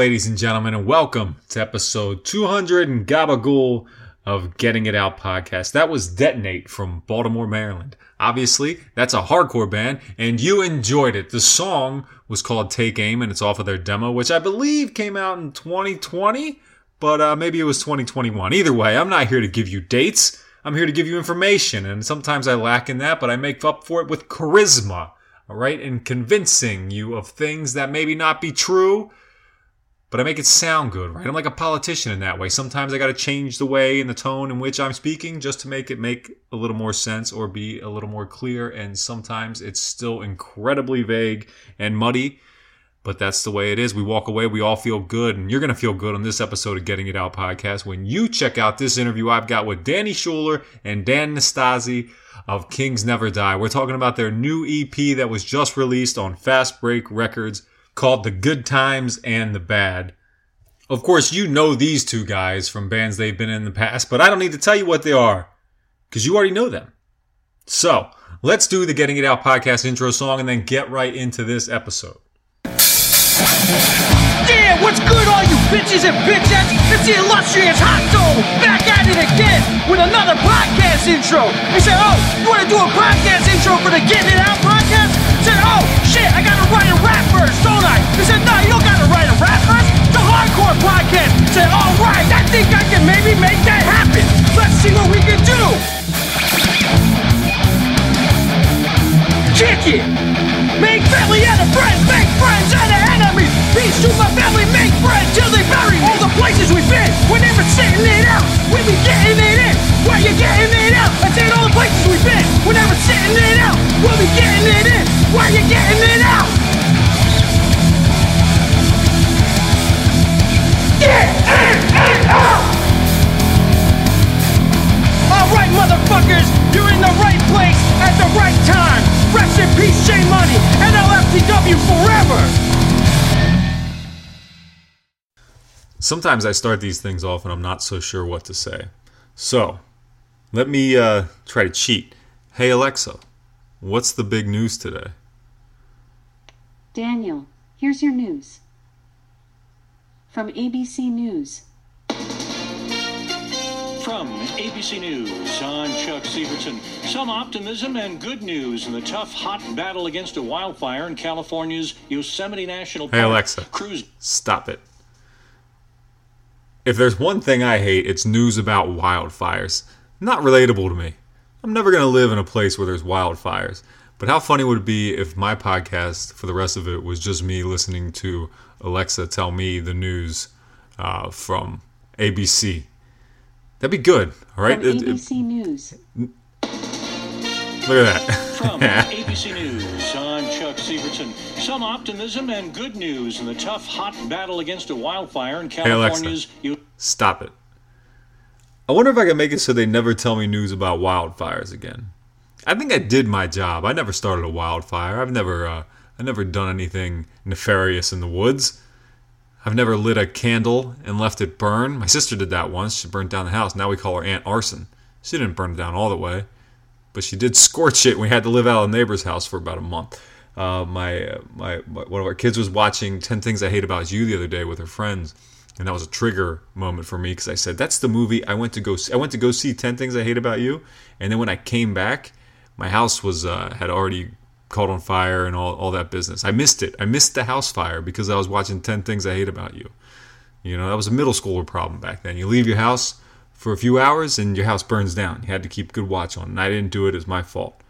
Ladies and gentlemen, and welcome to episode 200 and Gabagool of Getting It Out podcast. That was Detonate from Baltimore, Maryland. Obviously, that's a hardcore band, and you enjoyed it. The song was called Take Aim, and it's off of their demo, which I believe came out in 2020, but uh, maybe it was 2021. Either way, I'm not here to give you dates. I'm here to give you information, and sometimes I lack in that, but I make up for it with charisma, all right, and convincing you of things that maybe not be true, but I make it sound good, right? I'm like a politician in that way. Sometimes I got to change the way and the tone in which I'm speaking just to make it make a little more sense or be a little more clear. And sometimes it's still incredibly vague and muddy, but that's the way it is. We walk away, we all feel good, and you're going to feel good on this episode of Getting It Out podcast when you check out this interview I've got with Danny Schuler and Dan Nastasi of Kings Never Die. We're talking about their new EP that was just released on Fast Break Records called The Good Times and the Bad. Of course, you know these two guys from bands they've been in the past, but I don't need to tell you what they are because you already know them. So, let's do the Getting It Out podcast intro song and then get right into this episode. Yeah, what's good, all you bitches and bitchettes? It's the illustrious Hot Dog back at it again with another podcast intro. He said, Oh, you want to do a podcast intro for the Getting It Out podcast? I said, Oh, writing rap verse, don't I? They said, no, you don't gotta write a rap verse. It's a hardcore podcast. I said, all right, I think I can maybe make that happen. Let's see what we can do. Kick it. Make family out of friends, make friends out of enemies. Peace to my family, make friends till they bury. All the places we've been, we're never sitting it out. We be getting it in, where you getting it out? I said all the places we've been, we're never sitting it out. We'll be getting it in, where you getting it out? Get in and out! Alright, motherfuckers, you're in the right place at the right time. Rest in peace, J Money, and LFTW forever! Sometimes I start these things off and I'm not so sure what to say. So, let me uh, try to cheat. Hey Alexa, what's the big news today? Daniel, here's your news. From ABC News. From ABC News, I'm Chuck Severson. Some optimism and good news in the tough, hot battle against a wildfire in California's Yosemite National Park. Hey Alexa, Cruise. stop it. If there's one thing I hate, it's news about wildfires. Not relatable to me. I'm never going to live in a place where there's wildfires. But how funny would it be if my podcast, for the rest of it, was just me listening to Alexa tell me the news uh, from ABC? That'd be good, all right? From It- it- ABC News. look at that. From ABC News, I'm Chuck Severson. Some optimism and good news in the tough, hot battle against a wildfire in Alexa. California's Yo- Stop it. I wonder if I can make it so they never tell me news about wildfires again. I think I did my job. I never started a wildfire. I've never, uh, I've never done anything nefarious in the woods. I've never lit a candle and left it burn. My sister did that once. She burnt down the house. Now we call her Aunt Arson. She didn't burn it down all the way, but she did scorch it. We had to live out of the neighbor's house for about a month. Uh, my, my my one of our kids was watching Ten Things I Hate About You the other day with her friends, and that was a trigger moment for me because I said that's the movie I went to go. See. I went to go see Ten Things I Hate About You, and then when I came back, my house was uh, had already caught on fire and all, all that business. I missed it. I missed the house fire because I was watching 10 Things I Hate About You. You know, that was a middle schooler problem back then. You leave your house for a few hours and your house burns down. You had to keep good watch on. And I didn't do it. It was my fault.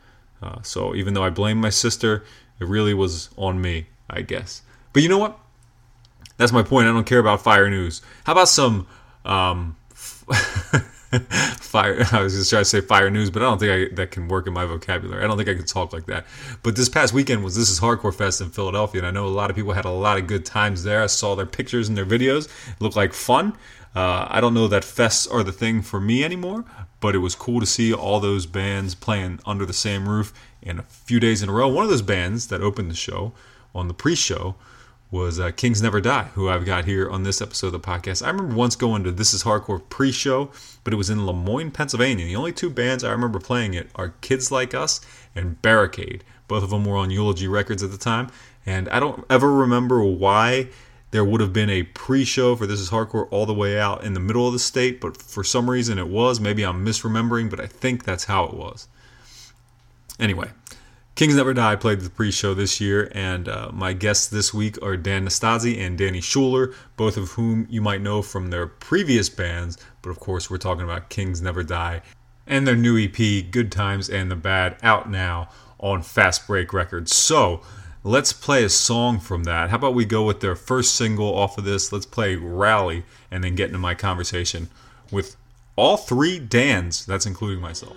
Uh, so even though I blame my sister, it really was on me, I guess. But you know what? That's my point. I don't care about fire news. How about some um, fire? I was just trying to say fire news, but I don't think I, that can work in my vocabulary. I don't think I can talk like that. But this past weekend was This Is Hardcore Fest in Philadelphia, and I know a lot of people had a lot of good times there. I saw their pictures and their videos. It looked like fun. Uh, I don't know that fests are the thing for me anymore, but it was cool to see all those bands playing under the same roof in a few days in a row. One of those bands that opened the show on the pre-show was uh, Kings Never Die, who I've got here on this episode of the podcast. I remember once going to This Is Hardcore pre-show, but it was in Lemoyne, Pennsylvania. The only two bands I remember playing it are Kids Like Us and Barricade. Both of them were on Eulogy Records at the time, and I don't ever remember why there would have been a pre-show for This Is Hardcore all the way out in the middle of the state, but for some reason it was. Maybe I'm misremembering, but I think that's how it was. Anyway, Kings Never Die played the pre-show this year, and uh, my guests this week are Dan Nastasi and Danny Schuler, both of whom you might know from their previous bands, but of course we're talking about Kings Never Die and their new EP, Good Times and the Bad, out now on Fast Break Records. So let's play a song from that. How about we go with their first single off of this? Let's play Rally and then get into my conversation with all three Dans. That's including myself.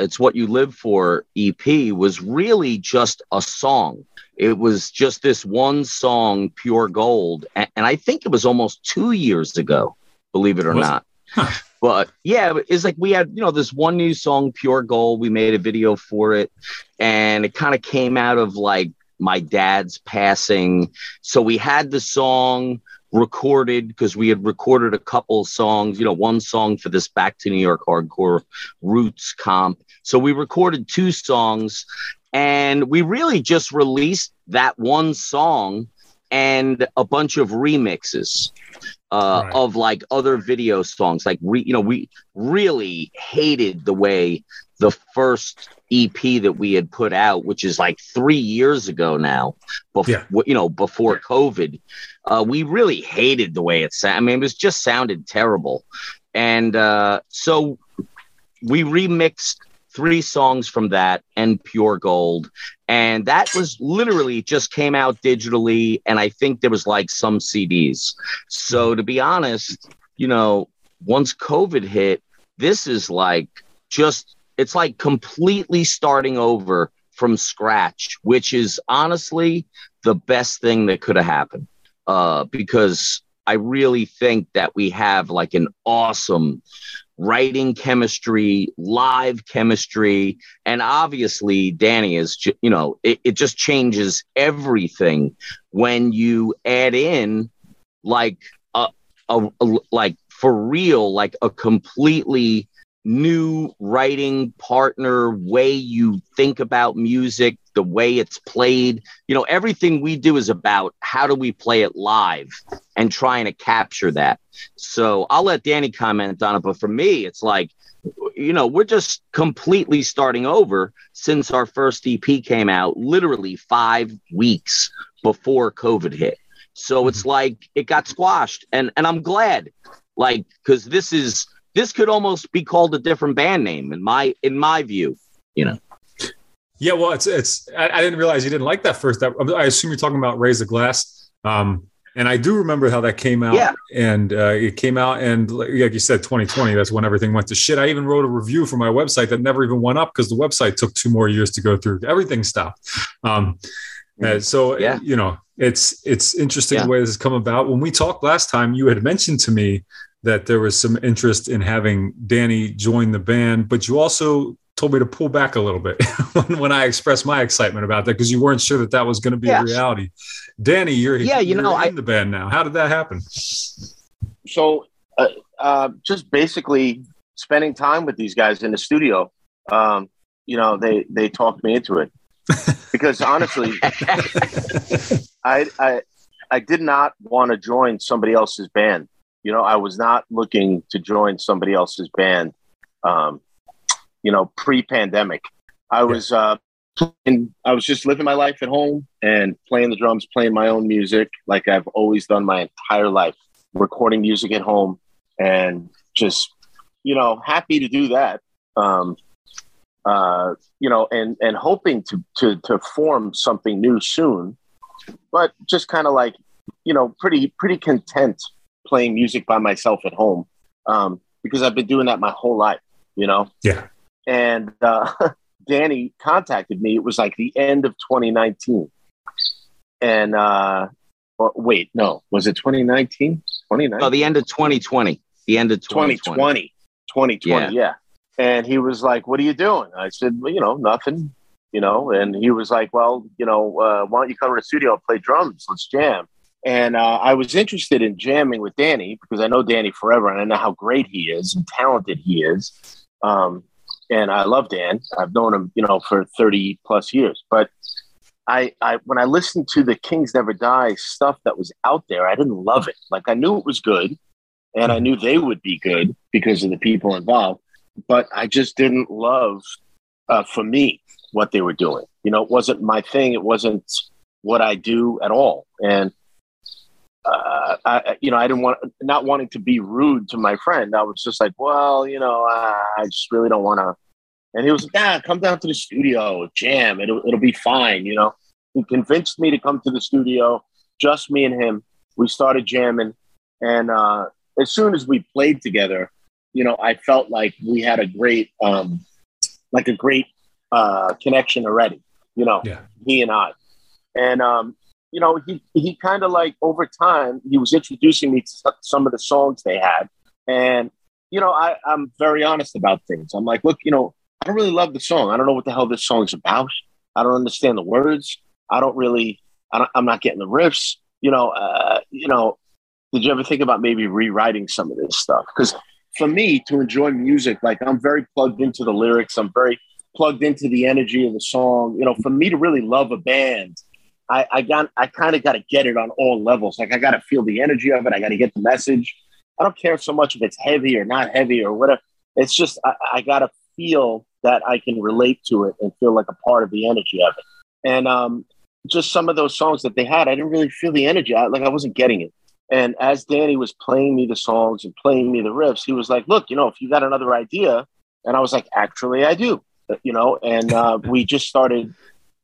It's what you live for ep was really just a song it was just this one song pure gold and, and i think it was almost two years ago believe it or Was it? not Huh. but yeah it's like we had you know this one new song pure gold we made a video for it and it kind of came out of like my dad's passing so we had the song recorded because we had recorded a couple songs, you know, one song for this Back to New York Hardcore Roots comp. So we recorded two songs and we really just released that one song and a bunch of remixes uh, Right. of like other video songs. Like, we, you know, we really hated the way the first EP that we had put out, which is like three years ago now, before Yeah. you know, before COVID, uh, we really hated the way it sounded. I mean, it was just sounded terrible, and uh, so we remixed three songs from that and Pure Gold, and that was literally just came out digitally, and I think there was like some CDs. So to be honest, you know, once COVID hit, this is like just it's like completely starting over from scratch, which is honestly the best thing that could have happened. Uh, because I really think that we have like an awesome writing chemistry, live chemistry, and obviously Danny is, you know, it, it just changes everything when you add in like a, a, a like for real, like a completely new writing partner, way you think about music, the way it's played. You know, everything we do is about how do we play it live and trying to capture that. So I'll let Danny comment on it. But for me, it's like, you know, we're just completely starting over since our first EP came out literally five weeks before COVID hit. So it's mm-hmm. like it got squashed. And and I'm glad, like, because this is this could almost be called a different band name in my in my view, you know. Yeah, well, it's it's. I, I didn't realize you didn't like that first. That I assume you're talking about Raise the Glass. Um, and I do remember how that came out. Yeah. And uh, it came out, and like like you said, 2020. That's when everything went to shit. I even wrote a review for my website that never even went up because the website took two more years to go through. Everything stopped. Um, uh, so Yeah. you know, it's it's interesting Yeah. the way this has come about. When we talked last time, you had mentioned to me that there was some interest in having Danny join the band, but you also told me to pull back a little bit when, when I expressed my excitement about that because you weren't sure that that was going to be a reality. Danny, you're Yeah, you you're know, in I- the band now. How did that happen? so uh, uh, just basically spending time with these guys in the studio um, you know they they talked me into it because honestly I, I i did not want to join somebody else's band you know i was not looking to join somebody else's band um, you know pre-pandemic. I was uh and i was just living my life at home and playing the drums playing my own music like i've always done my entire life recording music at home and just you know happy to do that. Um uh you know and and hoping to to to form something new soon but just kind of like you know pretty pretty content playing music by myself at home um because i've been doing that my whole life you know? Yeah. and uh danny contacted me. It was like the end of 2019 and uh or, wait no. Was it 2019 2019 No, the end of 2020. The end of 2020. 2020 2020 yeah. and he was like what are you doing? I said well, you know nothing you know. And he was like well you know uh, why don't you come to the studio and play drums? Let's jam and uh, i was interested in jamming with danny because i know danny forever and i know how great he is and talented he is um, and i love dan i've known him you know for 30 plus years but I, I when I listened to the Kings Never Die stuff that was out there, I didn't love it. Like I knew it was good, and I knew they would be good because of the people involved, but I just didn't love, uh, for me, what they were doing. You know, it wasn't my thing. It wasn't what I do at all, and uh, I, you know, I didn't want not wanting to be rude to my friend. I was just like, well, you know, I, I just really don't want to. And he was like, "Yeah, come down to the studio, jam. It'll it'll be fine." You know, he convinced me to come to the studio, just me and him. We started jamming, and uh, as soon as we played together, you know, I felt like we had a great, um, like a great uh, connection already. You know, Yeah. he and I, and um, you know, he he kind of like over time he was introducing me to some of the songs they had, and you know, I I'm very honest about things. I'm like, look, you know, I don't really love the song. I don't know what the hell this song's about. I don't understand the words. I don't really. I I'm not getting the riffs. You know, uh, you know. Did you ever think about maybe rewriting some of this stuff? Because for me to enjoy music, like I'm very plugged into the lyrics. I'm very plugged into the energy of the song. You know, for me to really love a band, I, I got I kind of got to get it on all levels. Like I got to feel the energy of it. I got to get the message. I don't care so much if it's heavy or not heavy or whatever. It's just I, I got to feel that I can relate to it and feel like a part of the energy of it. And um, just some of those songs that they had, I didn't really feel the energy. I, like I wasn't getting it. And as Danny was playing me the songs and playing me the riffs, he was like, "Look, you know, if you got another idea," and I was like, "Actually, I do," you know. And uh, we just started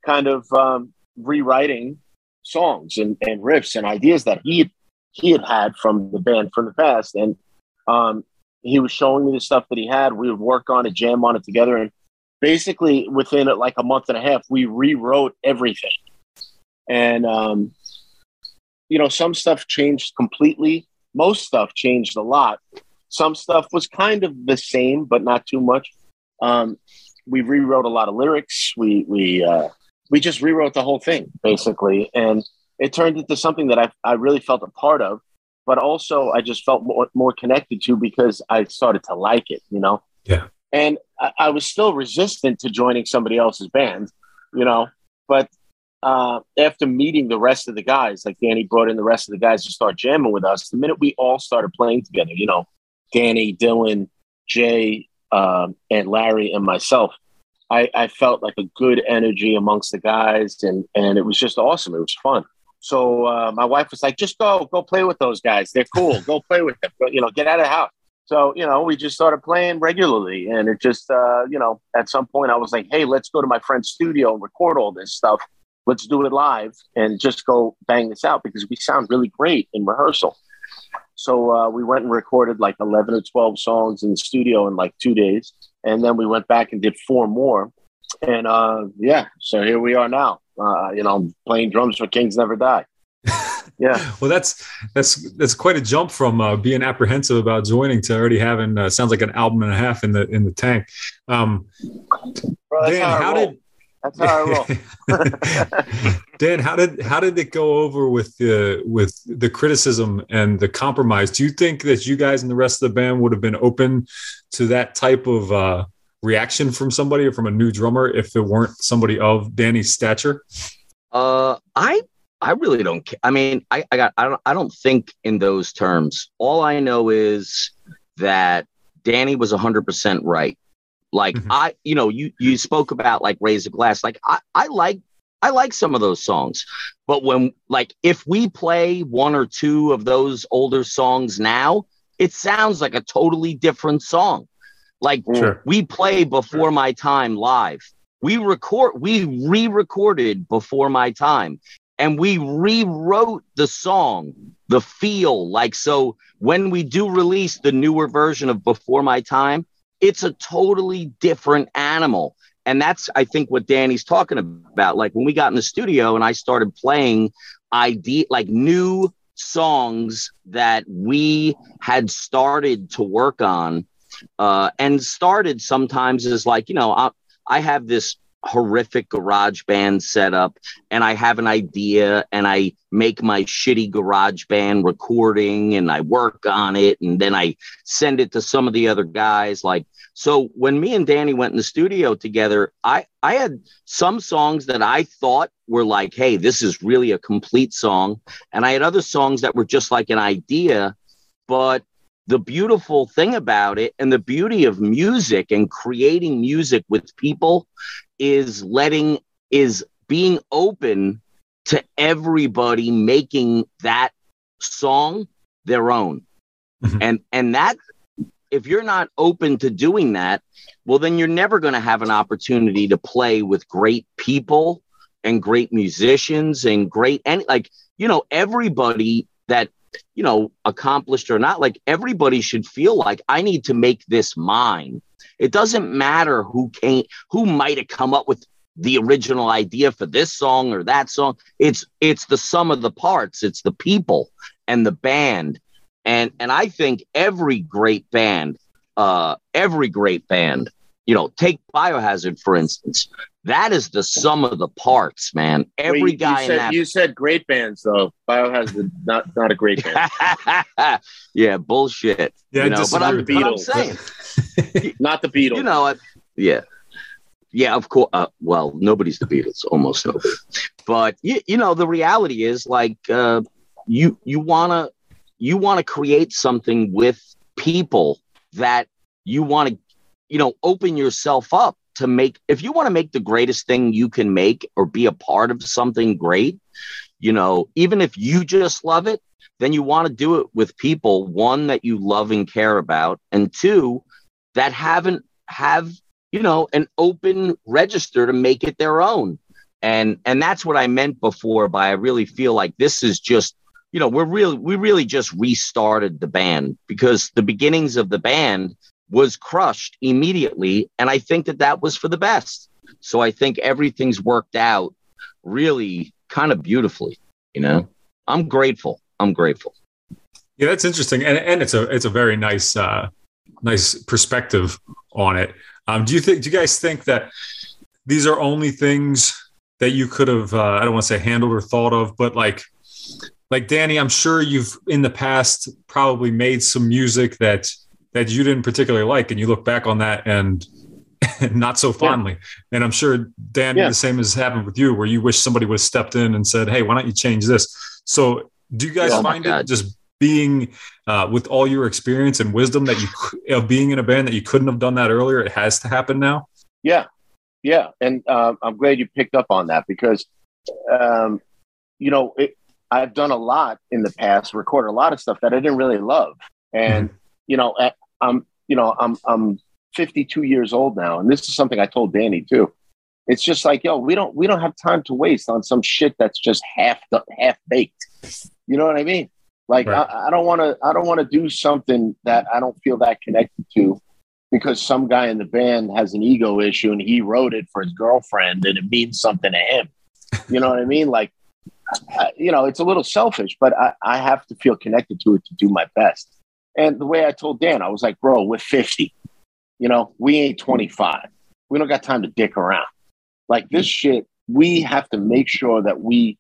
kind of um, rewriting songs and, and riffs and ideas that he had, he had had from the band from the past. And um, he was showing me the stuff that he had. We would work on it, jam on it together, and basically within like a month and a half, we rewrote everything. And um, you know, some stuff changed completely. Most stuff changed a lot. Some stuff was kind of the same, but not too much. Um, we rewrote a lot of lyrics. We we uh, we just rewrote the whole thing basically, and it turned into something that I I really felt a part of, but also I just felt more more connected to because I started to like it. You know. Yeah. And I, I was still resistant to joining somebody else's band, you know, but uh, after meeting the rest of the guys, like Danny brought in the rest of the guys to start jamming with us. The minute we all started playing together, you know, Danny, Dylan, Jay, um, and Larry and myself, I, I felt like a good energy amongst the guys, and and it was just awesome. It was fun. So uh, my wife was like, "Just go, go play with those guys. They're cool. go play with them. Go, you know, get out of the house." So you know, we just started playing regularly, and it just uh, you know, at some point, I was like, "Hey, let's go to my friend's studio and record all this stuff." let's do it live and just go bang this out because we sound really great in rehearsal. So uh, we went and recorded like 11 or 12 songs in the studio in like two days. And then we went back and did four more. And uh, yeah, so here we are now, uh, you know, playing drums for Kings Never Die. Yeah. Well, that's that's that's quite a jump from uh, being apprehensive about joining to already having uh, sounds like an album and a half in the in the tank. Um, Bro, Dan, how how did That's how I roll. Dan, how did how did it go over with the with the criticism and the compromise? Do you think that you guys and the rest of the band would have been open to that type of uh, reaction from somebody or from a new drummer if it weren't somebody of Danny's stature? Uh, I I really don't care. I mean, I, I got I don't I don't think in those terms. All I know is that Danny was hundred percent right. Like Mhm. I, you know, you you spoke about like raise a glass. Like I I like I like some of those songs, but when like if we play one or two of those older songs now, it sounds like a totally different song. Like Sure. we play before my time live. We record we re-recorded before my time and we rewrote the song, the feel. Like so when we do release the newer version of Before My Time, it's a totally different animal. And that's I think what Danny's talking about. Like when we got in the studio and I started playing idea like new songs that we had started to work on uh, and started sometimes as like you know I, I have this horrific garage band setup and I have an idea and I make my shitty garage band recording and I work on it and then I send it to some of the other guys like so when me and Danny went in the studio together I I had some songs that I thought were like hey this is really a complete song and I had other songs that were just like an idea but the beautiful thing about it and the beauty of music and creating music with people is letting is being open to everybody making that song their own Mhm. and and that if you're not open to doing that well then you're never going to have an opportunity to play with great people and great musicians and great and like you know everybody that you know, accomplished or not. Like everybody should feel like I need to make this mine. It doesn't matter who came, who might have come up with the original idea for this song or that song. It's it's the sum of the parts. It's the people and the band. And and I think every great band, uh, every great band, you know, take Biohazard for instance. That is the sum of the parts, man. Every Wait, guy you in said, that you said great bands though. Biohazard not not a great band. yeah, bullshit. Yeah, you know, but I'm, with but I'm Beatles. saying, not the Beatles. you know, I- yeah, yeah, of course. Uh, well, nobody's the Beatles, almost nobody. But you, you know, the reality is like uh, you you wanna you wanna create something with people that you want to, you know, open yourself up to make. If you want to make the greatest thing you can make or be a part of something great, you know, even if you just love it, then you want to do it with people one that you love and care about, and two that haven't have you know an open register to make it their own and and that's what i meant before by i really feel like this is just you know we're really we really just restarted the band because the beginnings of the band was crushed immediately and i think that that was for the best so i think everything's worked out really kind of beautifully you know i'm grateful i'm grateful Yeah, that's interesting, and and it's a it's a very nice uh, nice perspective on it. Um, do you think? Do you guys think that these are only things that you could have? Uh, I don't want to say handled or thought of, but like like Danny, I'm sure you've in the past probably made some music that that you didn't particularly like, and you look back on that and not so fondly. And I'm sure Dan, Yeah. the same has happened with you, where you wish somebody would have stepped in and said, "Hey, why don't you change this?" So, do you guys Oh find it just being uh, with all your experience and wisdom that you of being in a band that you couldn't have done that earlier? It has to happen now. Yeah, yeah, and um, I'm glad you picked up on that because, um, you know, it, I've done a lot in the past, recorded a lot of stuff that I didn't really love, and you know, at- I'm, you know, I'm, I'm 52 years old now, and this is something I told Danny too. It's just like, yo, we don't, we don't have time to waste on some shit that's just half, half baked. You know what I mean? Like, Right. I, I don't want to, I don't want to do something that I don't feel that connected to because some guy in the band has an ego issue and he wrote it for his girlfriend and it means something to him. You know what I mean? Like, I, you know, it's a little selfish, but I, I have to feel connected to it to do my best. And the way I told Dan, I was like, bro, we're 50. You know, we ain't 25. We don't got time to dick around. Like this shit, we have to make sure that we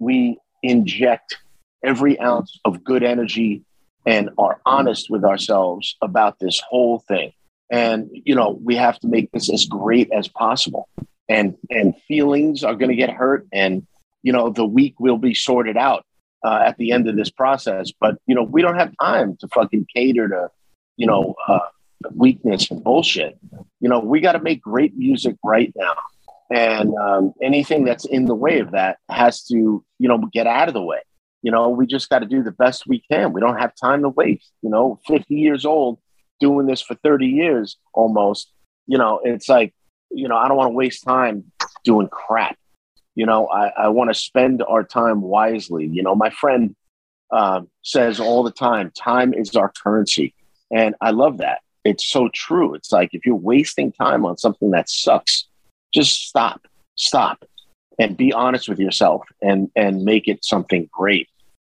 we inject every ounce of good energy and are honest with ourselves about this whole thing. And you know, we have to make this as great as possible. And and feelings are going to get hurt, and you know, the week will be sorted out uh, at the end of this process. But you know, we don't have time to fucking cater to you know uh, weakness and bullshit. You know, we got to make great music right now. And um, anything that's in the way of that has to, you know, get out of the way. You know, we just got to do the best we can. We don't have time to waste. You know, 50 years old, doing this for 30 years almost, you know, it's like, you know, I don't want to waste time doing crap. You know, I, I want to spend our time wisely. You know, my friend um, says all the time, time is our currency. And I love that. It's so true. It's like if you're wasting time on something that sucks, just stop, stop, and be honest with yourself and and make it something great.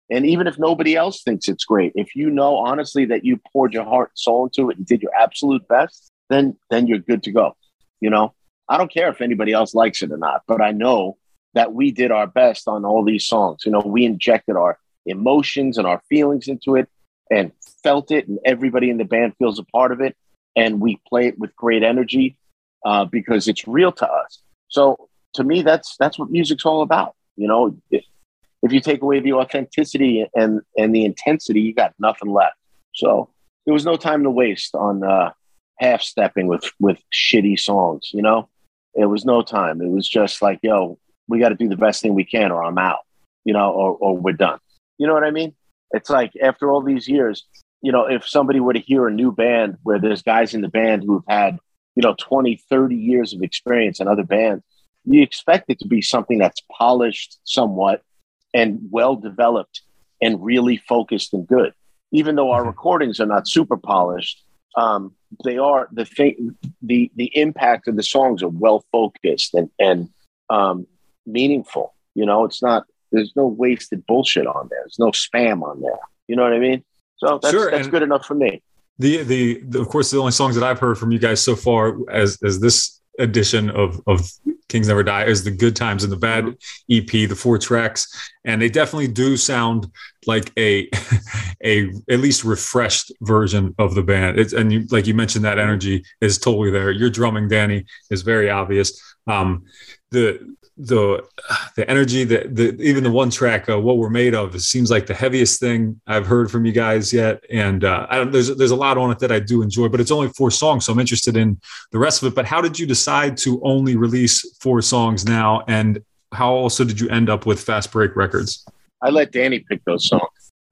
And even if nobody else thinks it's great, if you know honestly that you poured your heart and soul into it and did your absolute best, then then you're good to go. You know, I don't care if anybody else likes it or not, but I know that we did our best on all these songs. You know, we injected our emotions and our feelings into it and felt it, and everybody in the band feels a part of it. And we play it with great energy uh, because it's real to us. So to me, that's that's what music's all about. You know, if, if you take away the authenticity and and the intensity, you got nothing left. So there was no time to waste on uh, half stepping with with shitty songs. You know, it was no time. It was just like, yo, we got to do the best thing we can, or I'm out. You know, or or we're done. You know what I mean? It's like after all these years, you know, if somebody were to hear a new band where there's guys in the band who've had, you know, 20, 30 years of experience in other bands, you expect it to be something that's polished somewhat and well developed and really focused and good. Even though our Mhm. recordings are not super polished, um, they are the thing. The the impact of the songs are well focused and and um, meaningful. You know, it's not. There's no wasted bullshit on there. There's no spam on there. You know what I mean? So that's Sure, that's good enough for me. The, the the of course the only songs that I've heard from you guys so far as as this edition of of Kings Never Die is the Good Times and the Bad EP, the four tracks, and they definitely do sound like a a at least refreshed version of the band. It's and you like you mentioned that energy is totally there. Your drumming, Danny, is very obvious. Um, the the the energy that the even the one track uh, what we're made of it seems like the heaviest thing I've heard from you guys yet and uh, I don't there's there's a lot on it that I do enjoy but it's only four songs so I'm interested in the rest of it but how did you decide to only release four songs now and how also did you end up with Fast Break Records I let Danny pick those songs.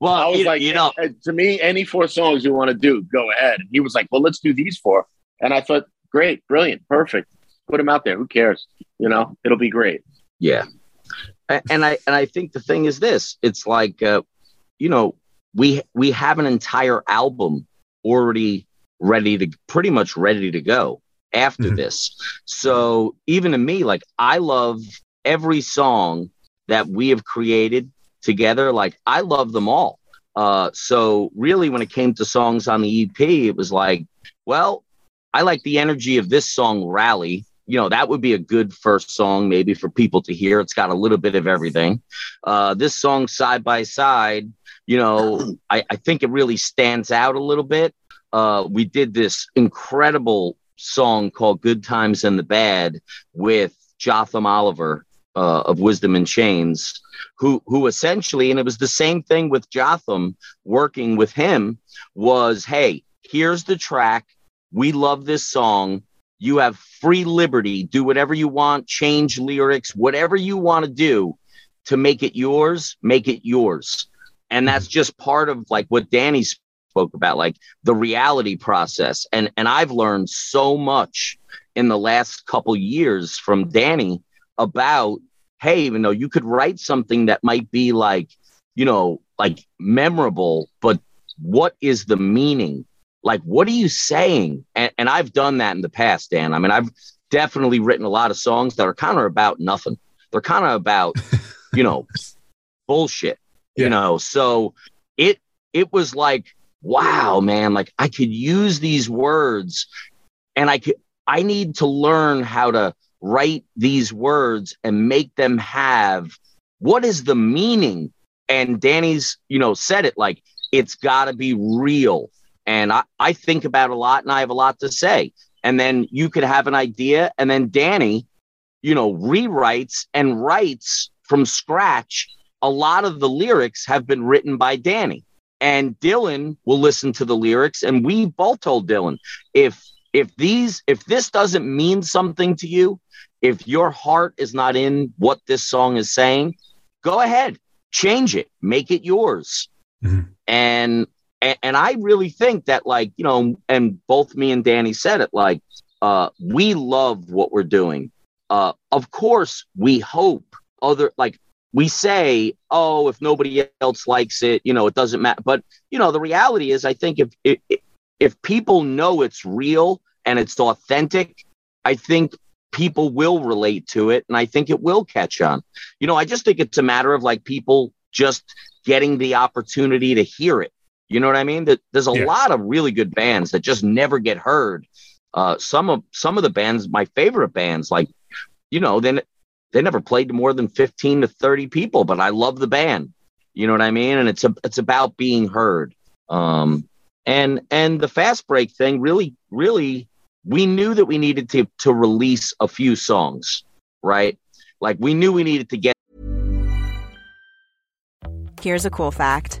well, I was you, like, you know, to me, any four songs you want to do, go ahead. And he was like, well, let's do these four. And I thought, great, brilliant, perfect. Put them out there. Who cares? You know, it'll be great. Yeah. And I and I think the thing is this, it's like uh, you know, we we have an entire album already ready to pretty much ready to go after Mhm. this. So even to me, like I love every song that we have created together. Like I love them all. Uh, so really when it came to songs on the EP, it was like, well, I like the energy of this song, Rally. You know, that would be a good first song, maybe for people to hear. It's got a little bit of everything. Uh, this song, Side by Side, you know, I, I think it really stands out a little bit. Uh, we did this incredible song called Good Times and the Bad with Jotham Oliver uh, of Wisdom in Chains, who, who essentially, and it was the same thing with Jotham working with him, was hey, here's the track. We love this song. You have free liberty. Do whatever you want, change lyrics, whatever you want to do to make it yours, make it yours. And that's mm-hmm. just part of like what Danny spoke about, like the reality process. And and I've learned so much in the last couple years from Danny about, hey, even though you could write something that might be like, you know, like memorable, but what is the meaning? Like, what are you saying? And, and I've done that in the past, Dan. I mean, I've definitely written a lot of songs that are kind of about nothing. They're kind of about, you know, bullshit. Yeah. You know, so it it was like, wow, man, like I could use these words and I could I need to learn how to write these words and make them have what is the meaning? And Danny's, you know, said it like it's got to be real. And I, I think about a lot and I have a lot to say. And then you could have an idea, and then Danny, you know, rewrites and writes from scratch. A lot of the lyrics have been written by Danny. And Dylan will listen to the lyrics. And we both told Dylan, if if these if this doesn't mean something to you, if your heart is not in what this song is saying, go ahead, change it, make it yours. Mhm. And, and and I really think that like, you know, and both me and Danny said it like uh we love what we're doing. Uh of course we hope other like we say, oh, if nobody else likes it, you know, it doesn't matter. But you know, the reality is I think if if if people know it's real and it's authentic, I think people will relate to it and I think it will catch on. You know, I just think it's a matter of like people just getting the opportunity to hear it. You know what I mean? That there's a Yeah. lot of really good bands that just never get heard. Uh, some of some of the bands, my favorite bands, like you know, then they never played to more than 15 to 30 people, but I love the band. You know what I mean? And it's a, it's about being heard. Um, and and the fast break thing really really we knew that we needed to to release a few songs, right? Like we knew we needed to get Here's a cool fact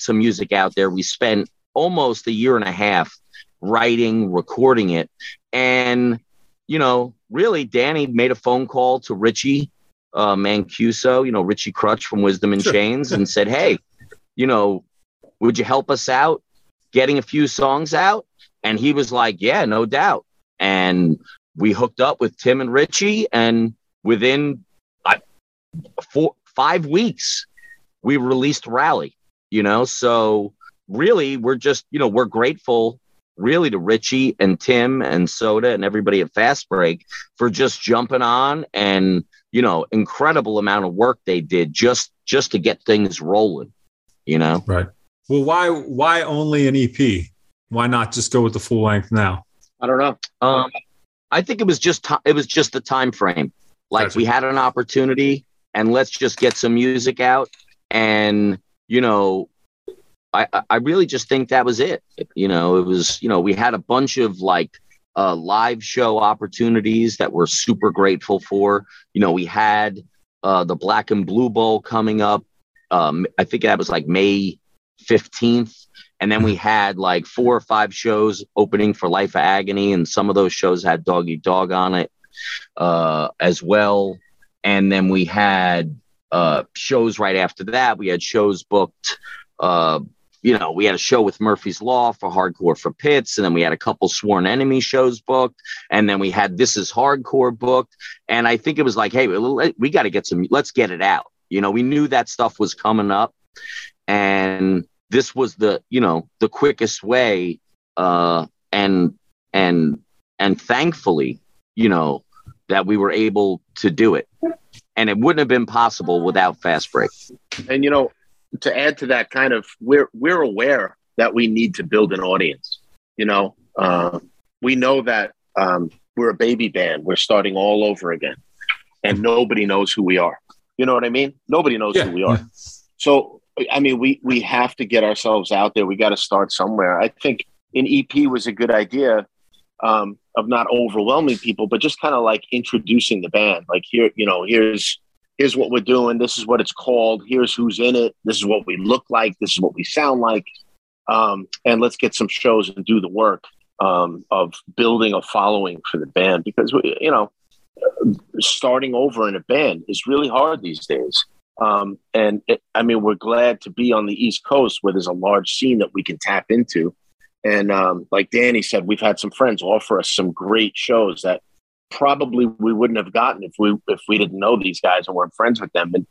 Some music out there. We spent almost a year and a half writing, recording it. And, you know, really, Danny made a phone call to Richie uh, Mancuso, you know, Richie Krutch from Wisdom in Sure. Chains, and said, hey, you know, would you help us out getting a few songs out? And he was like, yeah, no doubt. And we hooked up with Tim and Richie, and within uh, four, five weeks, we released Rally you know so really we're just you know we're grateful really to richie and tim and soda and everybody at fast break for just jumping on and you know incredible amount of work they did just just to get things rolling you know Right. Well, why why only an EP? Why not just go with the full length now? I don't know. um i think it was just ti it was just the time frame like Gotcha. we had an opportunity and let's just get some music out and you know I, I- really just think that was it. You know, it was, you know, we had a bunch of like uh, live show opportunities that we're super grateful for. You know, we had uh, the Black and Blue Bowl coming up. Um, I think that was like May 15th. And then we had like four or five shows opening for Life of Agony, and some of those shows had Dog Eat Dog on it uh, as well. And then we had uh, shows right after that. We had shows booked. Uh, you know, we had a show with Murphy's Law for Hardcore for Pits, and then we had a couple Sworn Enemy shows booked, and then we had This Is Hardcore booked. And I think it was like, hey, we, got to get some, let's get it out. You know, we knew that stuff was coming up, and this was the, you know, the quickest way. Uh, and and and thankfully, you know, that we were able to do it, and it wouldn't have been possible without Fast Break. And you know, to add to that, kind of, we're we're aware that we need to build an audience. You know, uh, we know that um, we're a baby band. We're starting all over again, and nobody knows who we are. You know what I mean? Nobody knows Yeah, who we are. yeah. So, I mean, we we have to get ourselves out there. We got to start somewhere. I think an EP was a good idea um, of not overwhelming people, but just kind of like introducing the band. Like here, you know, here's here's what we're doing. This is what it's called. Here's who's in it. This is what we look like. This is what we sound like. Um, and let's get some shows and do the work um, of building a following for the band because you know starting over in a band is really hard these days. Um, and it, I mean, we're glad to be on the East Coast where there's a large scene that we can tap into. And um, like Danny said, we've had some friends offer us some great shows that probably we wouldn't have gotten if we if we didn't know these guys and weren't friends with them and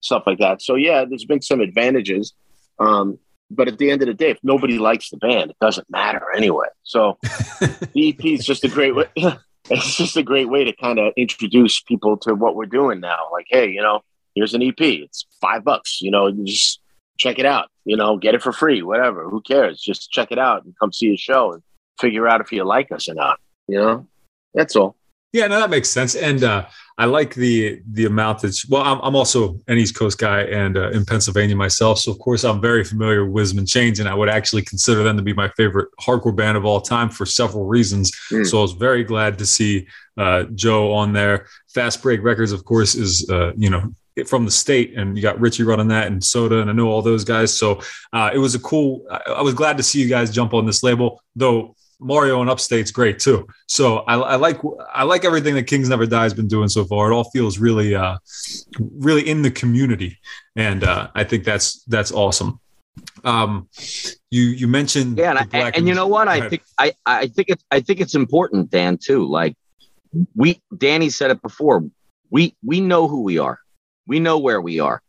stuff like that. So yeah, there's been some advantages. Um, but at the end of the day, if nobody likes the band, it doesn't matter anyway. So the EP is just a great way. It's just a great way to kind of introduce people to what we're doing now. Like, hey, you know, here's an EP. It's five bucks. You know, you just check it out. You know, get it for free. Whatever. Who cares? Just check it out and come see a show and figure out if you like us or not. You know, that's all. Yeah, no, that makes sense, and uh, I like the the amount that's. Well, I'm, I'm also an East Coast guy, and uh, in Pennsylvania myself, so of course I'm very familiar with Wisdom in Chains, and I would actually consider them to be my favorite hardcore band of all time for several reasons. Mm. So I was very glad to see uh, Joe on there. Fast Break Records, of course, is uh, you know from the state, and you got Richie running that, and Soda, and I know all those guys. So uh, it was a cool. I, was glad to see you guys jump on this label, though. Mario and Upstate's great too. So I, I like I like everything that Kings Never Die has been doing so far. It all feels really uh, really in the community, and uh, I think that's that's awesome. Um, you you mentioned Yeah, and, I, Black and you know what? I think I, I think it's I think it's important, Dan, too. Like we Danny said it before. We we know who we are. We know where we are.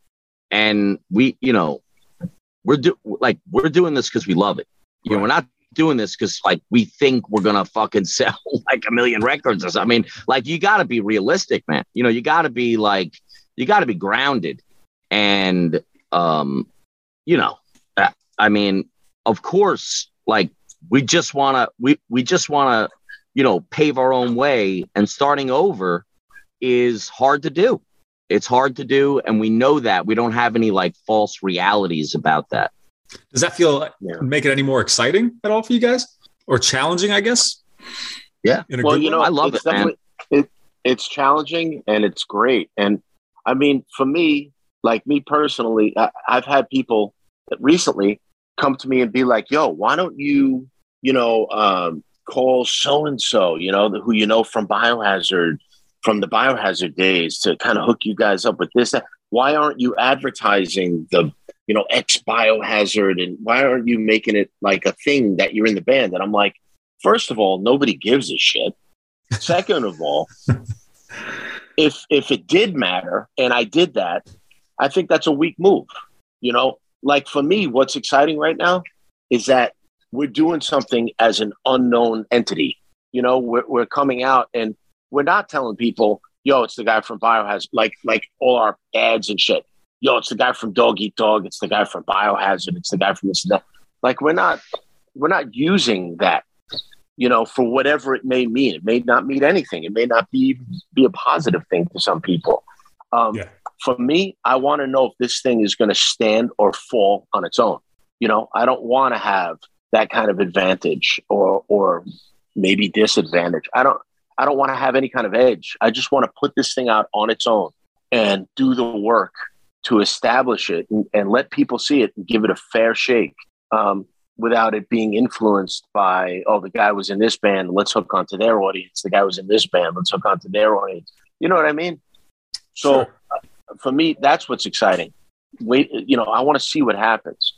And we, you know, we're do like we're doing this because we love it. You know, we're not doing this because like we think we're gonna fucking sell like a million records or something. I mean, like you got to be realistic, man. You know, you got to be like you got to be grounded, and um, you know, uh, I mean, of course, like we just want to we we just want to you know pave our own way, and starting over is hard to do. It's hard to do, and we know that we don't have any like false realities about that. Does that feel make it any more exciting at all for you guys, or challenging? I guess. Yeah. Well, good you way? know, I love it's it, man. It, it's challenging and it's great. And I mean, for me, like me personally, I, I've had people that recently come to me and be like, "Yo, why don't you, you know, um, call so and so, you know, who you know from Biohazard, from the Biohazard days, to kind of hook you guys up with this? that. Why aren't you advertising the, you know, X Biohazard, and why aren't you making it like a thing that you're in the band?" And I'm like, first of all, nobody gives a shit. Second of all, if if it did matter and I did that, I think that's a weak move. You know, like for me, what's exciting right now is that we're doing something as an unknown entity. You know, we're, we're coming out and we're not telling people, yo, it's the guy from Biohazard, like like all our ads and shit. Yo, it's the guy from Dog Eat Dog. It's the guy from Biohazard. It's the guy from this and that. Like we're not we're not using that you know, for whatever it may mean. It may not mean anything. It may not be be a positive thing to some people. Um, Yeah. For me, I want to know if this thing is going to stand or fall on its own. You know, I don't want to have that kind of advantage or or maybe disadvantage. I don't I don't want to have any kind of edge. I just want to put this thing out on its own and do the work to establish it and, and let people see it and give it a fair shake. Um, without it being influenced by, oh, the guy was in this band, let's hook onto their audience. The guy was in this band, let's hook onto their audience. You know what I mean? So uh, for me, that's what's exciting. Wait, you know, I want to see what happens.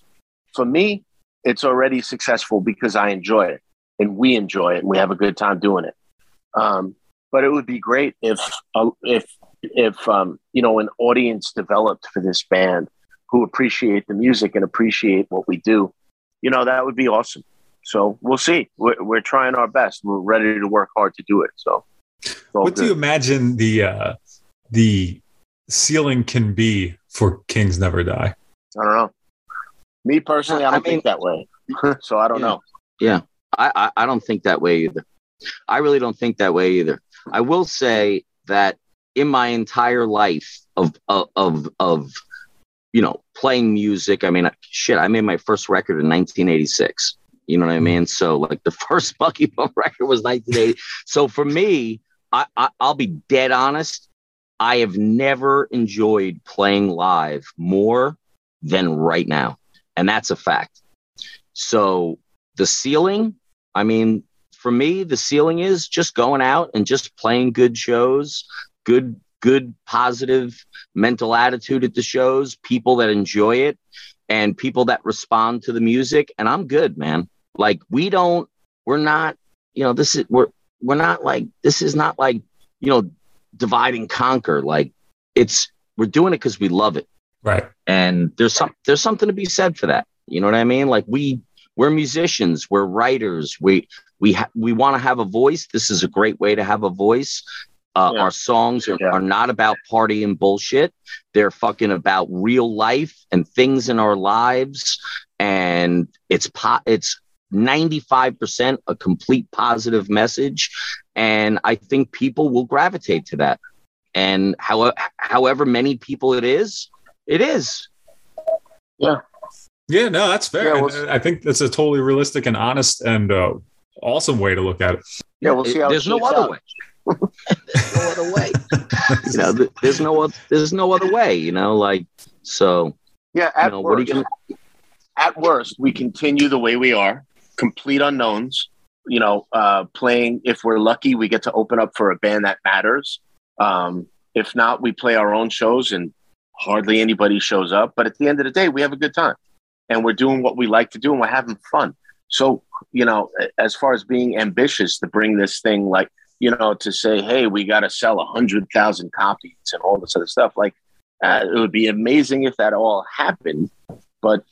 For me, it's already successful because I enjoy it and we enjoy it and we have a good time doing it. Um, but it would be great if, uh, if, if um, you know, an audience developed for this band who appreciate the music and appreciate what we do you know, that would be awesome. So we'll see. We're, we're trying our best. We're ready to work hard to do it. So, it's all What do you imagine the uh, the ceiling can be for Kings Never Die? I don't know. Me personally, I I don't mean- think that way. so I don't Yeah. know. Yeah, I, I I don't think that way either. I really don't think that way either. I will say that in my entire life of of of, of you know playing music, I mean, shit, I made my first record in 1986. You know what I mm-hmm. mean? So like the first Bucky Bump record was 1980. so for me, I, I I'll be dead honest. I have never enjoyed playing live more than right now, and that's a fact. So the ceiling, I mean, for me, the ceiling is just going out and just playing good shows, good, good, positive mental attitude at the shows, people that enjoy it, and people that respond to the music. And I'm good, man. Like we don't, we're not, you know, this is we're we're not like this is not like you know divide and conquer. Like it's we're doing it because we love it Right. and there's some there's something to be said for that you know what i mean like we we're musicians we're writers we we ha- we want to have a voice. This is a great way to have a voice. Uh, Yeah. our songs are, Yeah. are not about party and bullshit. They're fucking about real life and things in our lives. And it's po- it's 95% a complete positive message. And i think people will gravitate to that. And how, however many people it is it is. Yeah, no, that's fair. Yeah, we'll- I think that's a totally realistic and honest and uh, awesome way to look at it. Yeah, we'll see how it there's no other out. way. there's no other way. You know, th- there's no oth- there's no other way. You know, like so. Yeah, You at know, what are worst, you gonna? at worst, we continue the way we are, complete unknowns. You know, uh, playing. If we're lucky, we get to open up for a band that matters. Um, if not, we play our own shows and hardly anybody shows up. But at the end of the day, we have a good time, and we're doing what we like to do, and we're having fun. So, you know, as far as being ambitious to bring this thing, like you know, to say, hey, we got to sell a hundred thousand copies and all this other stuff, like uh, it would be amazing if that all happened. but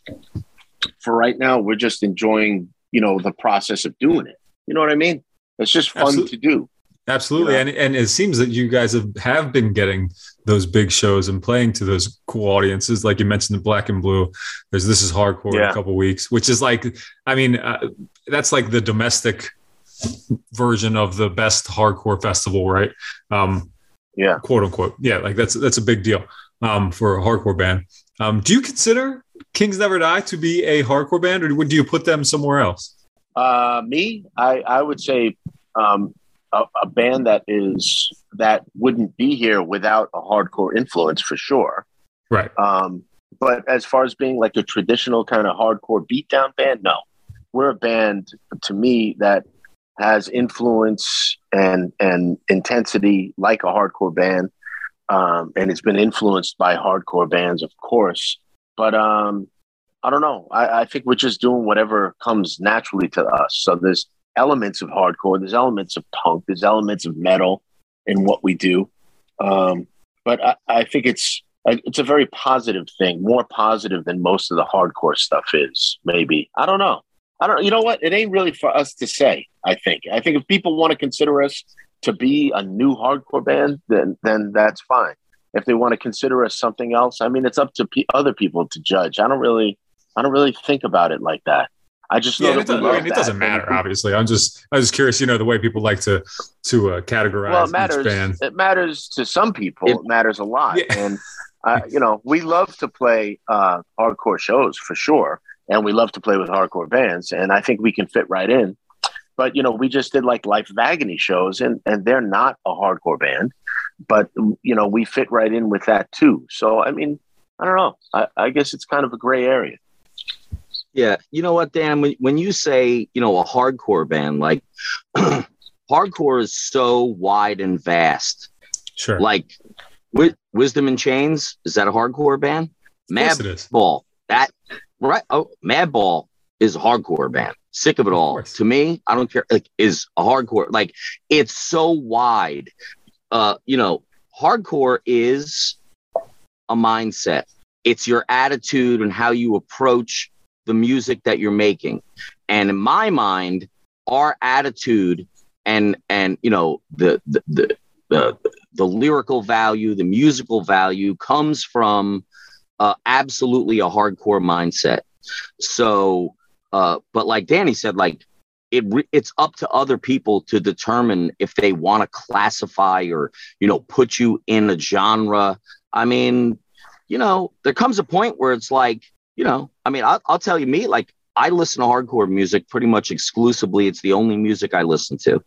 for right now, we're just enjoying, you know, the process of doing it. You know what I mean? It's just fun Absolutely. to do. Absolutely, You know? and and it seems that you guys have, have been getting those big shows and playing to those cool audiences, like you mentioned the Black and Blue. There's this is hardcore in a couple weeks, which is like, I mean, uh, that's like the domestic version of the best hardcore festival, right? Um, Yeah. quote unquote. Yeah, like that's that's a big deal um, for a hardcore band. Um, do you consider Kings Never Die to be a hardcore band, or would you put them somewhere else? Uh, me, I, I would say um, a, a band that is that wouldn't be here without a hardcore influence for sure. Right. Um, but as far as being like a traditional kind of hardcore beatdown band, no, we're a band to me that has influence and and intensity like a hardcore band, um, and it's been influenced by hardcore bands, of course. But um, I don't know. I, I think we're just doing whatever comes naturally to us. So there's elements of hardcore, there's elements of punk, there's elements of metal in what we do. Um, but I, I think it's it's a very positive thing, more positive than most of the hardcore stuff is. Maybe I don't know. I don't. You know what? It ain't really for us to say. I think. I think if people want to consider us to be a new hardcore band, then then that's fine. If they want to consider us something else, I mean, it's up to pe other people to judge. I don't really, I don't really think about it like that. I just know Yeah, that it, doesn't, I mean, it doesn't matter. Obviously, I'm just I'm just curious. You know, the way people like to to uh, categorize well, it each matters. band. It matters to some people. It- It, matters a lot, Yeah. and uh, you know, we love to play uh, hardcore shows for sure, and we love to play with hardcore bands, and I think we can fit right in. But you know, we just did like Life of Agony shows, and and they're not a hardcore band, but you know, we fit right in with that too. So I mean, I don't know. I, I guess it's kind of a gray area. Yeah, you know what, Dan? When, when you say you know a hardcore band, like hardcore is so wide and vast. Sure. Like Wi- Wisdom in Chains is that a hardcore band? course it is. Madball that right? Oh, Madball is a hardcore band. Sick of it all. course. To me, I don't care. Like is a hardcore. Like it's so wide. Uh, you know, hardcore is a mindset. It's your attitude and how you approach the music that you're making. And in my mind, our attitude and and you know the the the the, the lyrical value, the musical value comes from uh, absolutely a hardcore mindset. So, uh, but like Danny said, like it it's up to other people to determine if they want to classify or you know put you in a genre. I mean, you know, there comes a point where it's like, you know, I mean, I'll, I'll tell you, me, like I listen to hardcore music pretty much exclusively. It's the only music I listen to.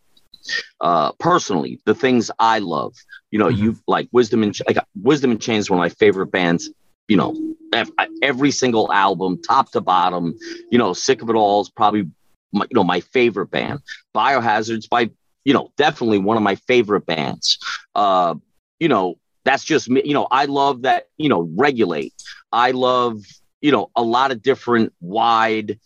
Uh, personally, the things I love, you know, you like Wisdom and like Wisdom in Chains, one of my favorite bands. You know, ev- every single album, top to bottom. You know, Sick of It All is probably my, you know my favorite band. Biohazards by you know definitely one of my favorite bands. Uh, you know, that's just me. You know, I love that. You know, regulate. I love you know a lot of different wide,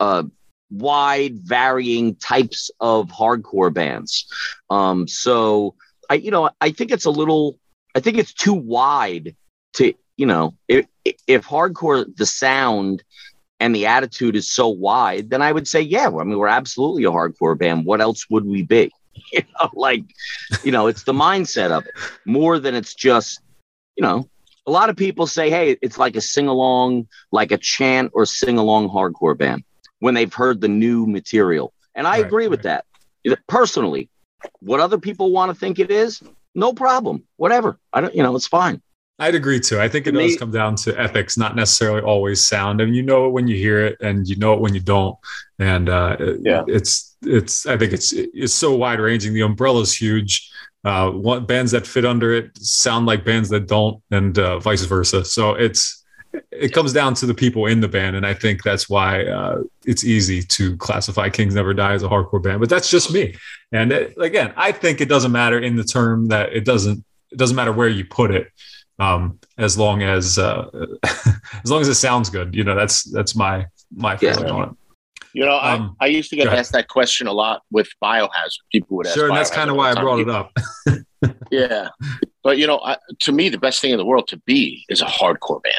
uh, wide varying types of hardcore bands. Um, so I you know I think it's a little. I think it's too wide to you know if if hardcore the sound and the attitude is so wide, then I would say, yeah, I mean, we're absolutely a hardcore band. What else would we be? You know, like, you know, it's the mindset of it more than it's just, you know, a lot of people say, hey, it's like a sing along, like a chant or sing along hardcore band when they've heard the new material. And I Right, agree with that. Personally, what other people want to think it is, no problem. Whatever. I don't, you know, it's fine. I'd agree too. I think it To does come down to ethics, not necessarily always sound. I mean, you know it when you hear it, and you know it when you don't. And uh, Yeah. it's it's. I think it's it's so wide ranging. The umbrella's huge. Uh, what bands that fit under it sound like bands that don't, and uh, vice versa. So it's it comes down to the people in the band, and I think that's why uh, it's easy to classify Kings Never Die as a hardcore band. But that's just me. And it, again, I think it doesn't matter in the term that it doesn't. It doesn't matter where you put it um, as long as uh, as long as it sounds good. You know, that's that's my my Yeah. feeling on it. You know, Um, I, I used to get asked that question a lot with Biohazard. People would ask. Sure, and that's kind of why I brought it up. Yeah, but you know, I, to me, the best thing in the world to be is a hardcore band.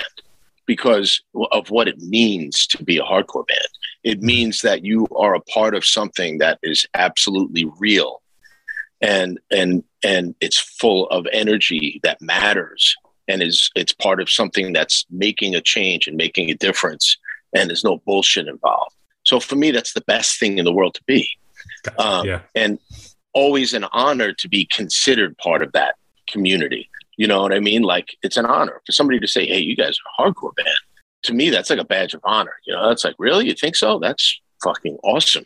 because of what it means to be a hardcore band. It means that you are a part of something that is absolutely real and and and it's full of energy that matters and is it's part of something that's making a change and making a difference and there's no bullshit involved so for me that's the best thing in the world to be. Gotcha. um, yeah. and always an honor to be considered part of that community. You know what i mean? Like it's an honor for somebody to say hey you guys are a hardcore band. To me that's like a badge of honor. You know that's like really? You think so? That's fucking awesome.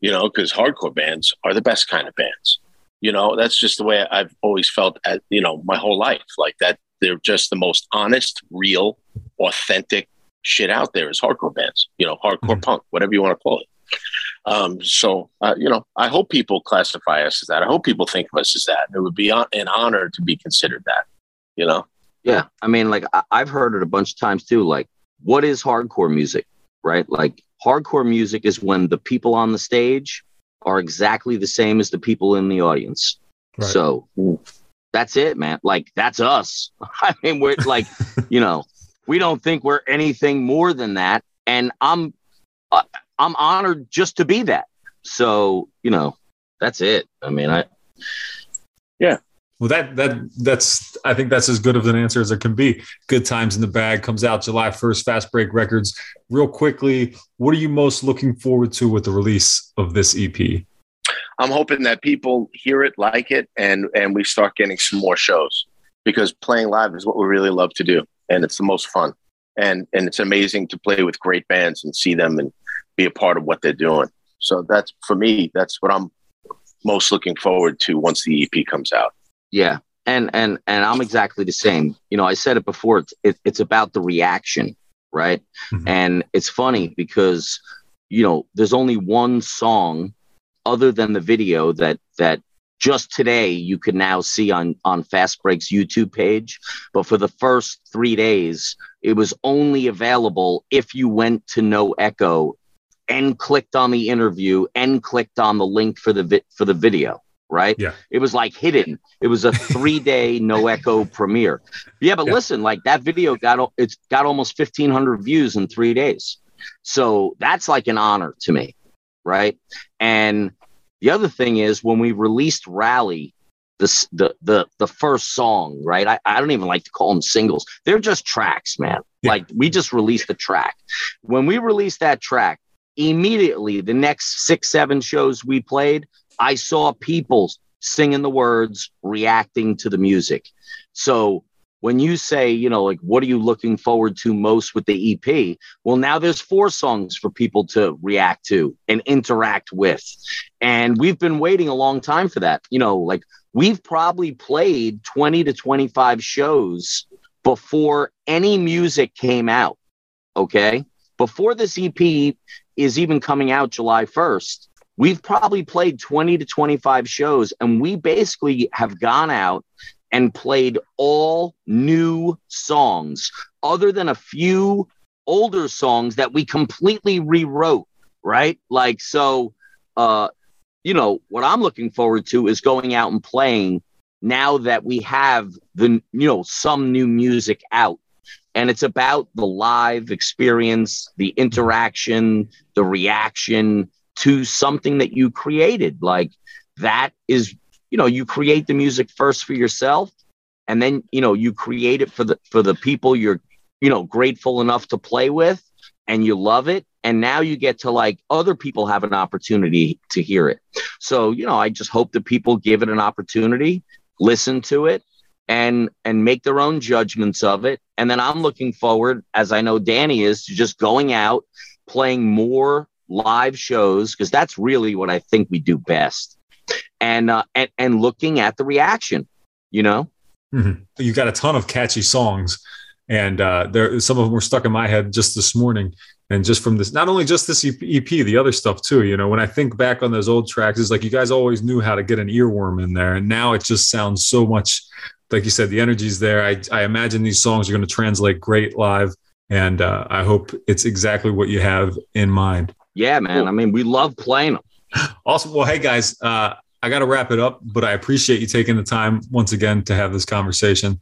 You know because hardcore bands are the best kind of bands. You know that's just the way i've always felt at you know my whole life. Like that they're just the most honest real authentic shit out there is hardcore bands you know hardcore Mhm. punk whatever you want to call it um, so uh, you know i hope people classify us as that i hope people think of us as that it would be hon- an honor to be considered that you know Yeah, I mean, like I- I've heard it a bunch of times too. Like, what is hardcore music, right? Like, hardcore music is when the people on the stage are exactly the same as the people in the audience. Right. So that's it, man. Like, that's us. I mean, we're like, you know, we don't think we're anything more than that, and I'm, uh, I'm honored just to be that. So, you know, that's it. I mean, I yeah. Well, that that that's I think that's as good of an answer as there can be. Good Times and the Bad comes out July first. Fast Break Records. Real quickly, what are you most looking forward to with the release of this EP? I'm hoping that people hear it, like it, and and we start getting some more shows because playing live is what we really love to do, and it's the most fun. And and it's amazing to play with great bands and see them and be a part of what they're doing. So that's for me. That's what I'm most looking forward to once the EP comes out. Yeah, and and and I'm exactly the same. You know, I said it before. It's it, it's about the reaction, right? Mhm. And it's funny because you know there's only one song other than the video that that just today you can now see on on Fast Break's YouTube page. But for the first three days, it was only available if you went to No Echo and clicked on the interview and clicked on the link for the vi- for the video. Right? Yeah. It was like hidden. It was a three day No Echo premiere. Yeah, but Yeah. listen, like that video got it's got almost fifteen hundred views in three days. So that's like an honor to me, right? And the other thing is when we released Rally, the the the the first song, right? I, I don't even like to call them singles. They're just tracks, man. Yeah. Like we just released the track. When we released that track, immediately the next six, seven shows we played, I saw people singing the words, reacting to the music. So when you say, you know, like, what are you looking forward to most with the EP? Well, now there's four songs for people to react to and interact with. And we've been waiting a long time for that. You know, like, we've probably played 20 to 25 shows before any music came out. Okay. Before this EP is even coming out July 1st, we've probably played 20 to 25 shows and we basically have gone out and played all new songs other than a few older songs that we completely rewrote right? Like so uh you know what i'm looking forward to is going out and playing now that we have the you know some new music out. And it's about the live experience the interaction the reaction to something that you created. Like that is you know you create the music first for yourself and then you know you create it for the for the people you're you know grateful enough to play with and you love it and now you get to like other people have an opportunity to hear it. So you know i just hope that people give it an opportunity listen to it and and make their own judgments of it. And then i'm looking forward as i know danny is to just going out playing more live shows because that's really what i think we do best and uh, and and looking at the reaction you know Mhm. You got a ton of catchy songs, and uh, there some of them were stuck in my head just this morning. And just from this, not only just this EP, the other stuff too. You know, when I think back on those old tracks, it's like you guys always knew how to get an earworm in there, and now it just sounds so much. Like you said, the energy's there. I, I imagine these songs are going to translate great live, and uh, I hope it's exactly what you have in mind. yeah man i mean we love playing them Awesome. Well, hey guys, uh, I got to wrap it up, but I appreciate you taking the time once again to have this conversation.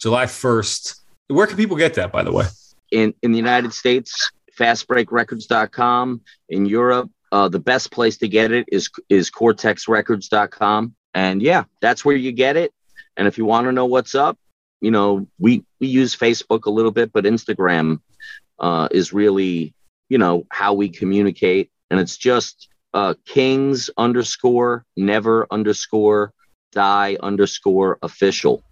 July 1st. Where can people get that, by the way? in in the United States, fastbreakrecords.com. In Europe, uh, the best place to get it is is coretexrecords.com. And yeah, that's where you get it. And if you want to know what's up, you know, we we use Facebook a little bit, but Instagram uh, is really, you know, how we communicate. And it's just uh, Kings underscore never underscore die underscore official.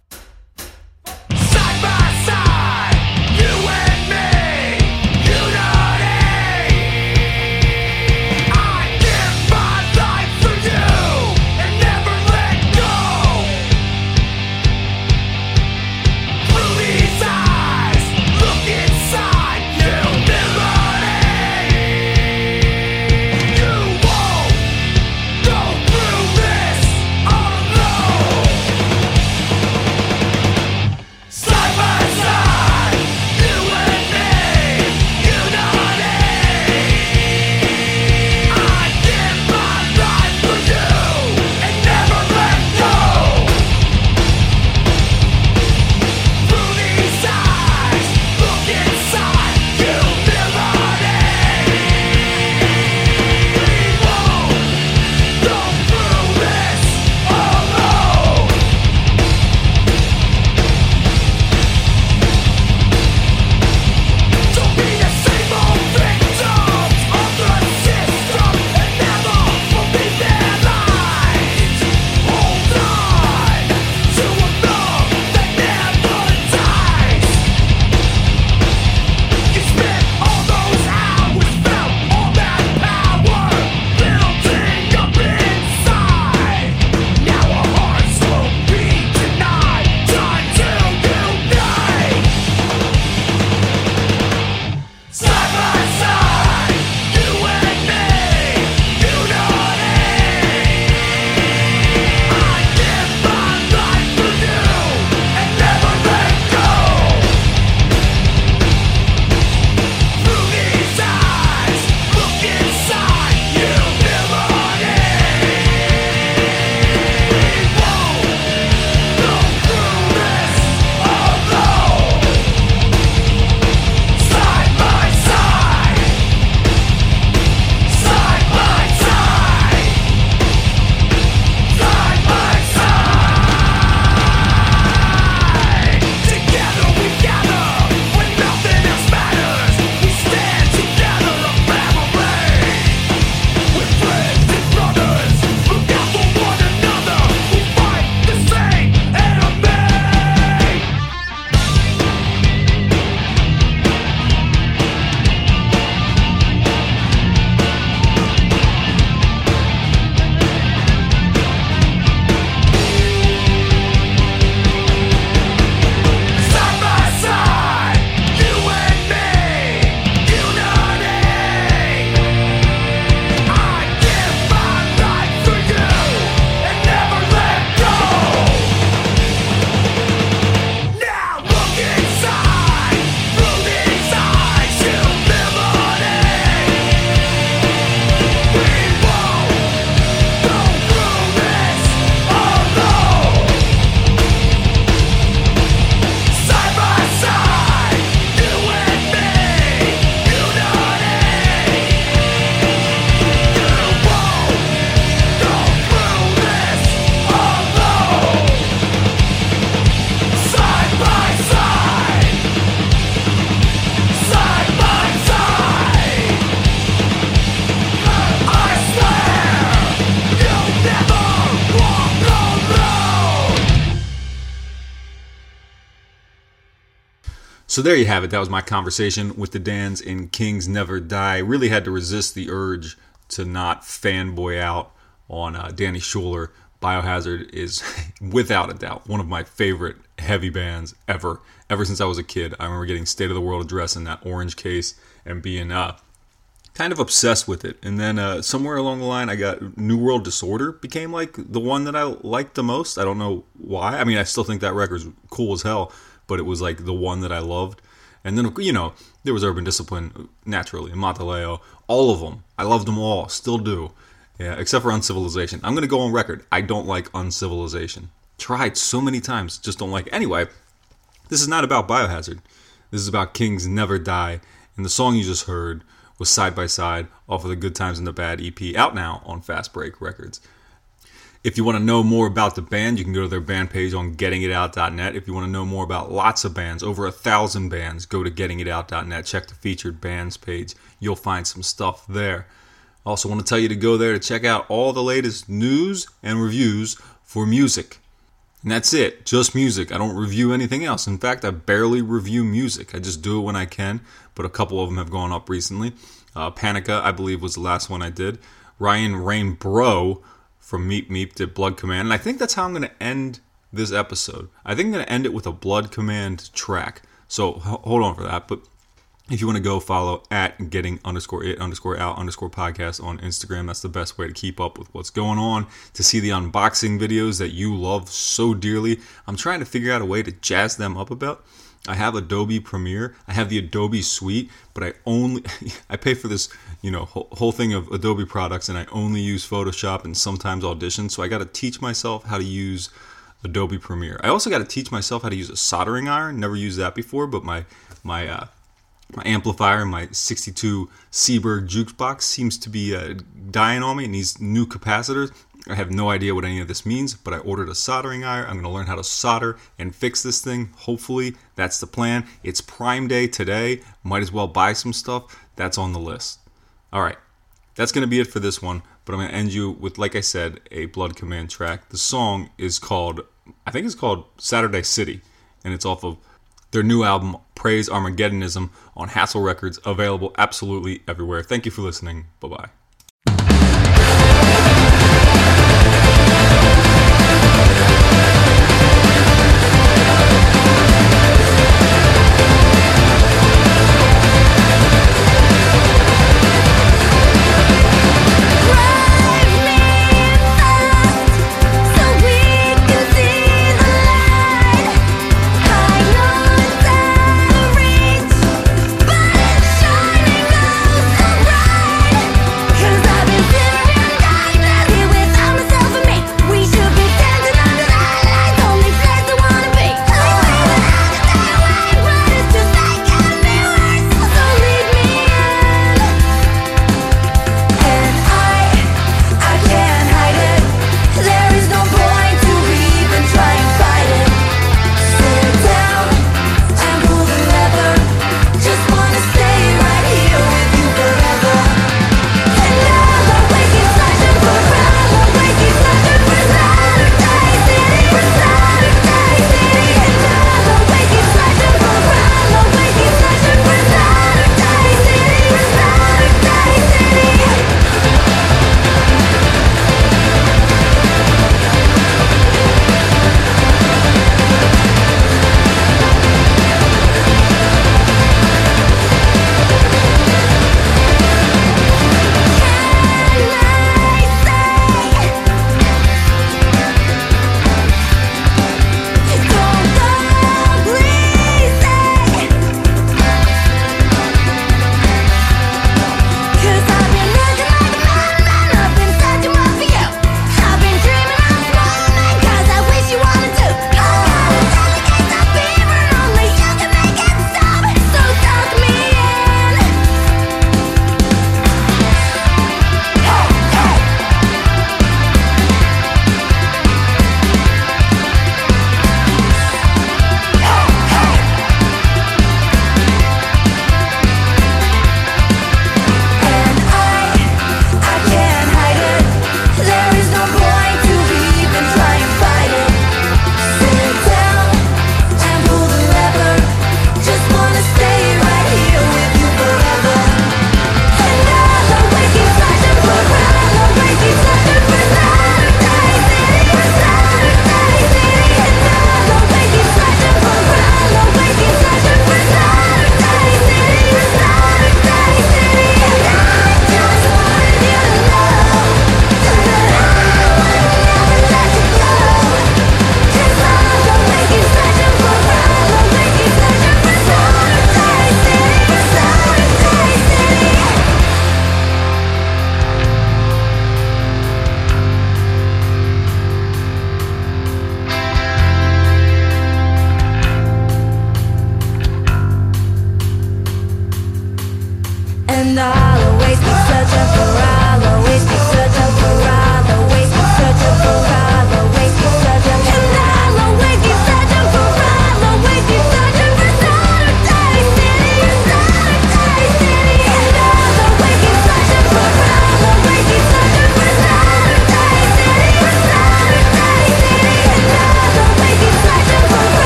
So there you have it. That was my conversation with the Dans in Kings Never Die. Really had to resist the urge to not fanboy out on uh, Danny Schuler. Biohazard is, without a doubt, one of my favorite heavy bands ever. Ever since I was a kid, I remember getting State of the World address in that orange case and being uh, kind of obsessed with it. And then uh, somewhere along the line, I got New World Disorder became like the one that I liked the most. I don't know why. I mean, I still think that record's cool as hell, but it was like the one that I loved. And then, you know, there was Urban Discipline, naturally, and Mata Leão, all of them. I loved them all, still do. Yeah, except for Uncivilization. I'm to go on record. I don't like Uncivilization. Tried so many times, just don't like it. Anyway, this is not about Biohazard. This is about Kings Never Die, and the song you just heard was Side by Side off of the Good Times and the Bad EP, out now on Fast Break Records. If you want to know more about the band, you can go to their band page on gettingitout.net. If you want to know more about lots of bands, over a thousand bands, go to gettingitout.net. Check the featured bands page. You'll find some stuff there. Also want to tell you to go there to check out all the latest news and reviews for music. And that's it, just music. I don't review anything else. In fact, I barely review music. I just do it when I can, but a couple of them have gone up recently. Uh, Panica, I believe, was the last one I did. Ryan Rain Bro from Meep Meep did Blood Command. And I think that's how I'm going to end this episode. I think I'm going to end it with a Blood Command track. So hold on for that. But if you want to go follow at getting underscore it underscore out underscore podcast on Instagram, that's the best way to keep up with what's going on, to see the unboxing videos that you love so dearly. I'm trying to figure out a way to jazz them up a bit. I have Adobe Premiere, I have the Adobe Suite, but I only I pay for this, you know, whole thing of Adobe products and I only use Photoshop and sometimes Audition, so I got to teach myself how to use Adobe Premiere. I also got to teach myself how to use a soldering iron. Never used that before, but my my uh, my amplifier, and my 62 Seeburg jukebox seems to be uh, dying on me. It needs new capacitors. I have no idea what any of this means, but I ordered a soldering iron. I'm going to learn how to solder and fix this thing. Hopefully, that's the plan. It's Prime Day today. Might as well buy some stuff. That's on the list. All right, that's going to be it for this one. But I'm going to end you with, like I said, a Blood Command track. The song is called, I think it's called Saturday City, and it's off of their new album, Praise Armageddonism, on Hassle Records, available absolutely everywhere. Thank you for listening. Bye bye.